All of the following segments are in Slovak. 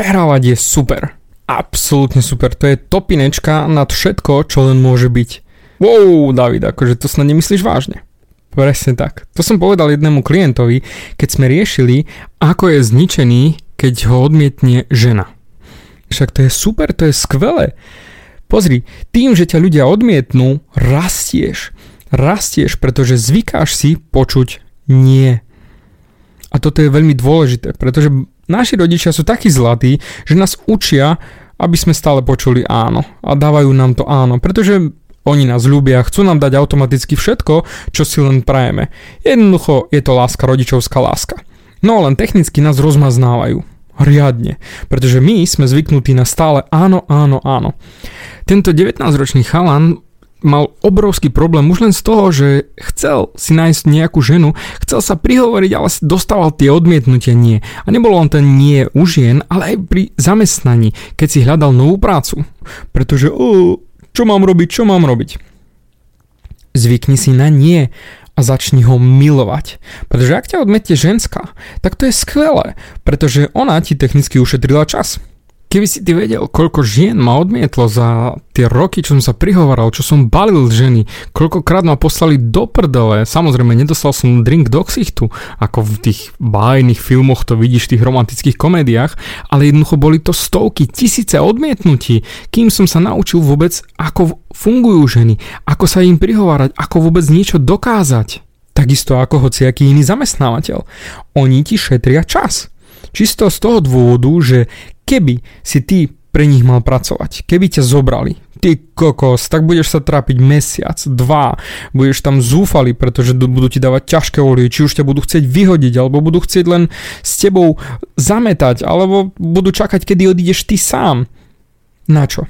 Prehrávať je super. Absolútne super. To je topinečka nad všetko, čo len môže byť. Wow, David, akože to snad nemyslíš vážne. Presne tak. To som povedal jednému klientovi, keď sme riešili, ako je zničený, keď ho odmietne žena. Však to je super, to je skvelé. Pozri, tým, že ťa ľudia odmietnú, rastieš. Rastieš, pretože zvykáš si počuť nie. A toto je veľmi dôležité, pretože naši rodičia sú takí zlatí, že nás učia aby sme stále počuli áno a dávajú nám to áno, pretože oni nás ľúbia, chcú nám dať automaticky všetko, čo si len prajeme. Jednoducho je to láska, rodičovská láska. No len technicky nás rozmaznávajú. Riadne. Pretože my sme zvyknutí na stále áno, áno, áno. Tento 19-ročný chalan mal obrovský problém už len z toho, že chcel si nájsť nejakú ženu, chcel sa prihovoriť, ale dostával tie odmietnutia nie. A nebolo on ten nie u žien, ale aj pri zamestnaní, keď si hľadal novú prácu. Pretože, o, čo mám robiť, čo mám robiť? Zvykni si na nie a začni ho milovať. Pretože ak ťa odmetie ženská, tak to je skvelé, pretože ona ti technicky ušetrila čas. Keby si ty vedel, koľko žien ma odmietlo za tie roky, čo som sa prihovaral, čo som balil ženy, koľkokrát ma poslali do prdele, samozrejme nedostal som drink do ksichtu, ako v tých bájnych filmoch to vidíš v tých romantických komédiách, ale jednoducho boli to stovky, tisíce odmietnutí, kým som sa naučil vôbec, ako fungujú ženy, ako sa im prihovárať, ako vôbec niečo dokázať. Takisto ako hociaký iný zamestnávateľ. Oni ti šetria čas. Čisto z toho dôvodu, že keby si ty pre nich mal pracovať, keby ťa zobrali, ty kokos, tak budeš sa trápiť mesiac, dva, budeš tam zúfali, pretože budú ti dávať ťažké olie, či už ťa budú chcieť vyhodiť, alebo budú chcieť len s tebou zametať, alebo budú čakať, kedy odídeš ty sám. Na čo?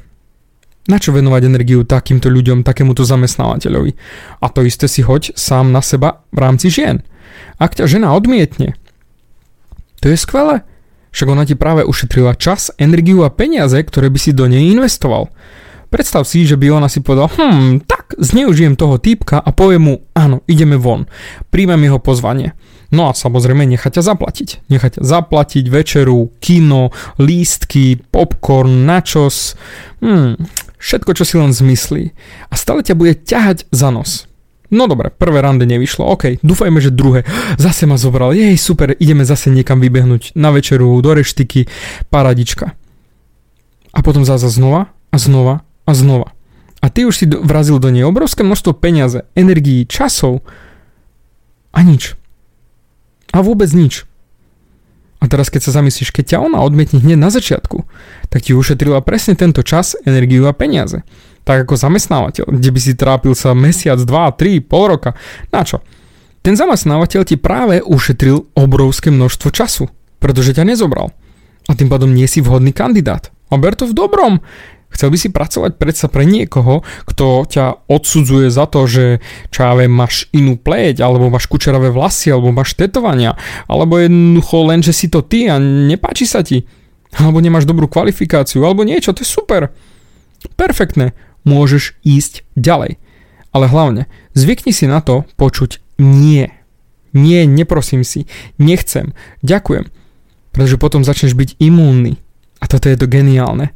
Na čo venovať energiu takýmto ľuďom, takémuto zamestnávateľovi? A to isté si hoď sám na seba v rámci žien. Ak ťa žena odmietne, to je skvelé. Však ona ti práve ušetrila čas, energiu a peniaze, ktoré by si do nej investoval. Predstav si, že by ona si povedal, hm, tak zneužijem toho týpka a poviem mu, áno, ideme von. Príjmem jeho pozvanie. No a samozrejme nechať ťa zaplatiť. Nechať ťa zaplatiť večeru, kino, lístky, popcorn, načos, hm, všetko, čo si len zmyslí. A stále ťa bude ťahať za nos. No dobre, prvé rande nevyšlo, ok, dúfajme, že druhé. Zase ma zobral, jej super, ideme zase niekam vybehnúť na večeru, do reštiky, paradička. A potom zase znova a znova a znova. A ty už si vrazil do nej obrovské množstvo peniaze, energií, časov a nič. A vôbec nič. A teraz keď sa zamyslíš, keď ťa ona odmietne hneď na začiatku, tak ti ušetrila presne tento čas, energiu a peniaze tak ako zamestnávateľ, kde by si trápil sa mesiac, dva, tri, pol roka. Na čo? Ten zamestnávateľ ti práve ušetril obrovské množstvo času, pretože ťa nezobral. A tým pádom nie si vhodný kandidát. A ber to v dobrom. Chcel by si pracovať predsa pre niekoho, kto ťa odsudzuje za to, že čo ja viem, máš inú pleť, alebo máš kučeravé vlasy, alebo máš tetovania, alebo jednoducho len, že si to ty a nepáči sa ti. Alebo nemáš dobrú kvalifikáciu, alebo niečo, to je super. Perfektné môžeš ísť ďalej. Ale hlavne, zvykni si na to počuť nie. Nie, neprosím si, nechcem, ďakujem. Pretože potom začneš byť imúnny. A toto je to geniálne.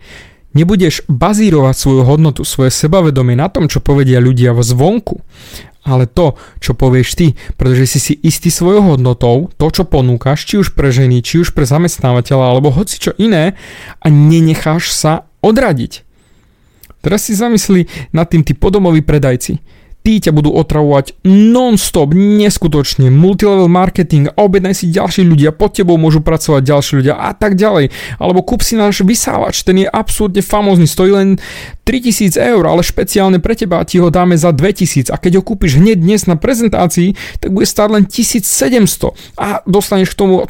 Nebudeš bazírovať svoju hodnotu, svoje sebavedomie na tom, čo povedia ľudia v zvonku, ale to, čo povieš ty, pretože si si istý svojou hodnotou, to, čo ponúkaš, či už pre ženy, či už pre zamestnávateľa, alebo hoci čo iné a nenecháš sa odradiť. Teraz si zamyslí nad tým tí podomoví predajci. Tí ťa budú otravovať non-stop, neskutočne, multilevel marketing objednaj si ďalší ľudia, pod tebou môžu pracovať ďalší ľudia a tak ďalej. Alebo kúp si náš vysávač, ten je absolútne famózny, stojí len 3000 eur, ale špeciálne pre teba ti ho dáme za 2000 a keď ho kúpiš hneď dnes na prezentácii, tak bude stáť len 1700 a dostaneš k tomu...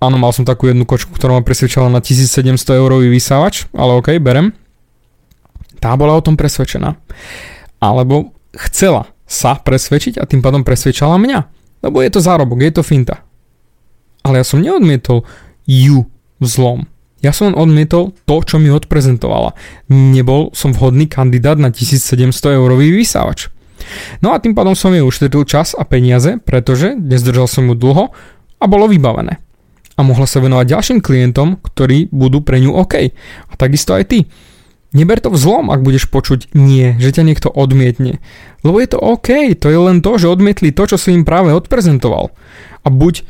Áno, mal som takú jednu kočku, ktorá ma presvedčala na 1700 eurový vysávač, ale ok, berem. Tá bola o tom presvedčená. Alebo chcela sa presvedčiť a tým pádom presvedčala mňa. Lebo je to zárobok, je to finta. Ale ja som neodmietol ju v zlom. Ja som odmietol to, čo mi odprezentovala. Nebol som vhodný kandidát na 1700 eurový vysávač. No a tým pádom som jej ušetril čas a peniaze, pretože nezdržal som mu dlho a bolo vybavené. a mohla sa venovať ďalším klientom, ktorí budú pre ňu OK. A takisto aj ty. Neber to vzlom, ak budeš počuť nie, že ťa niekto odmietne. Lebo je to OK, to je len to, že odmietli to, čo si im práve odprezentoval. A buď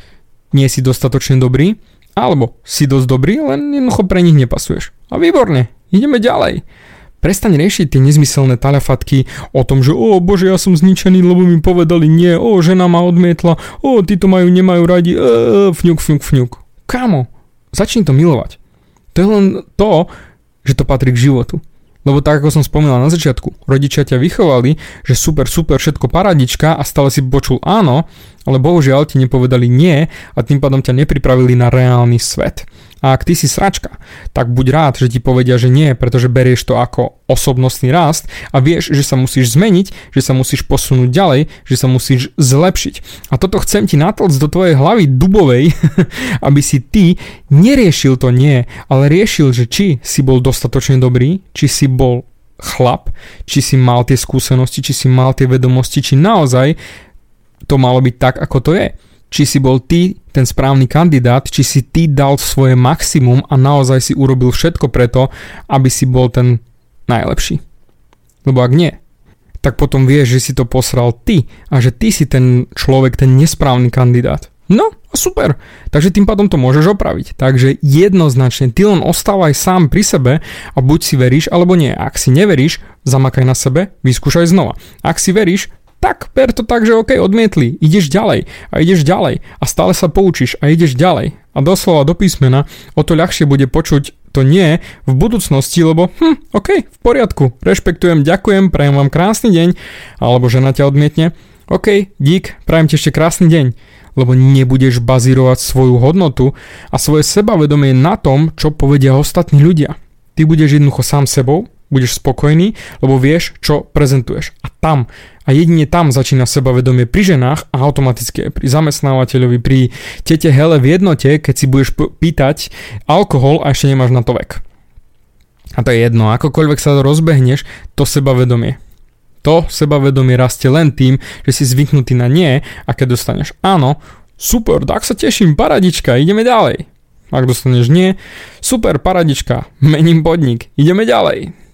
nie si dostatočne dobrý, alebo si dosť dobrý, len jednoducho pre nich nepasuješ. A výborne, ideme ďalej. Prestaň riešiť tie nezmyselné talafatky o tom, že o bože, ja som zničený, lebo mi povedali nie, o žena ma odmietla, o to majú, nemajú radi, e, fňuk, fňuk, fňuk. Kámo, začni to milovať. To je len to, že to patrí k životu. Lebo tak, ako som spomínal na začiatku, rodičia ťa vychovali, že super, super, všetko paradička a stále si počul áno, ale bohužiaľ ti nepovedali nie a tým pádom ťa nepripravili na reálny svet. A ak ty si sračka, tak buď rád, že ti povedia, že nie, pretože berieš to ako osobnostný rast a vieš, že sa musíš zmeniť, že sa musíš posunúť ďalej, že sa musíš zlepšiť. A toto chcem ti natlcť do tvojej hlavy dubovej, aby si ty neriešil to nie, ale riešil, že či si bol dostatočne dobrý, či si bol chlap, či si mal tie skúsenosti, či si mal tie vedomosti, či naozaj to malo byť tak, ako to je či si bol ty ten správny kandidát, či si ty dal svoje maximum a naozaj si urobil všetko preto, aby si bol ten najlepší. Lebo ak nie, tak potom vieš, že si to posral ty a že ty si ten človek, ten nesprávny kandidát. No, super. Takže tým pádom to môžeš opraviť. Takže jednoznačne, ty len ostávaj sám pri sebe a buď si veríš, alebo nie. Ak si neveríš, zamakaj na sebe, vyskúšaj znova. Ak si veríš, tak ber to tak, že OK, odmietli, ideš ďalej a ideš ďalej a stále sa poučíš a ideš ďalej. A doslova do písmena o to ľahšie bude počuť to nie v budúcnosti, lebo hm, OK, v poriadku, rešpektujem, ďakujem, prajem vám krásny deň, alebo žena ťa odmietne, OK, dík, prajem ti ešte krásny deň, lebo nebudeš bazírovať svoju hodnotu a svoje sebavedomie na tom, čo povedia ostatní ľudia. Ty budeš jednoducho sám sebou, budeš spokojný, lebo vieš, čo prezentuješ. A tam a jedine tam začína sebavedomie pri ženách a automaticky pri zamestnávateľovi, pri tete hele v jednote, keď si budeš pýtať alkohol a ešte nemáš na to vek. A to je jedno, akokoľvek sa rozbehneš, to sebavedomie. To sebavedomie rastie len tým, že si zvyknutý na nie a keď dostaneš áno, super, tak sa teším, paradička, ideme ďalej. Ak dostaneš nie, super, paradička, mením podnik, ideme ďalej.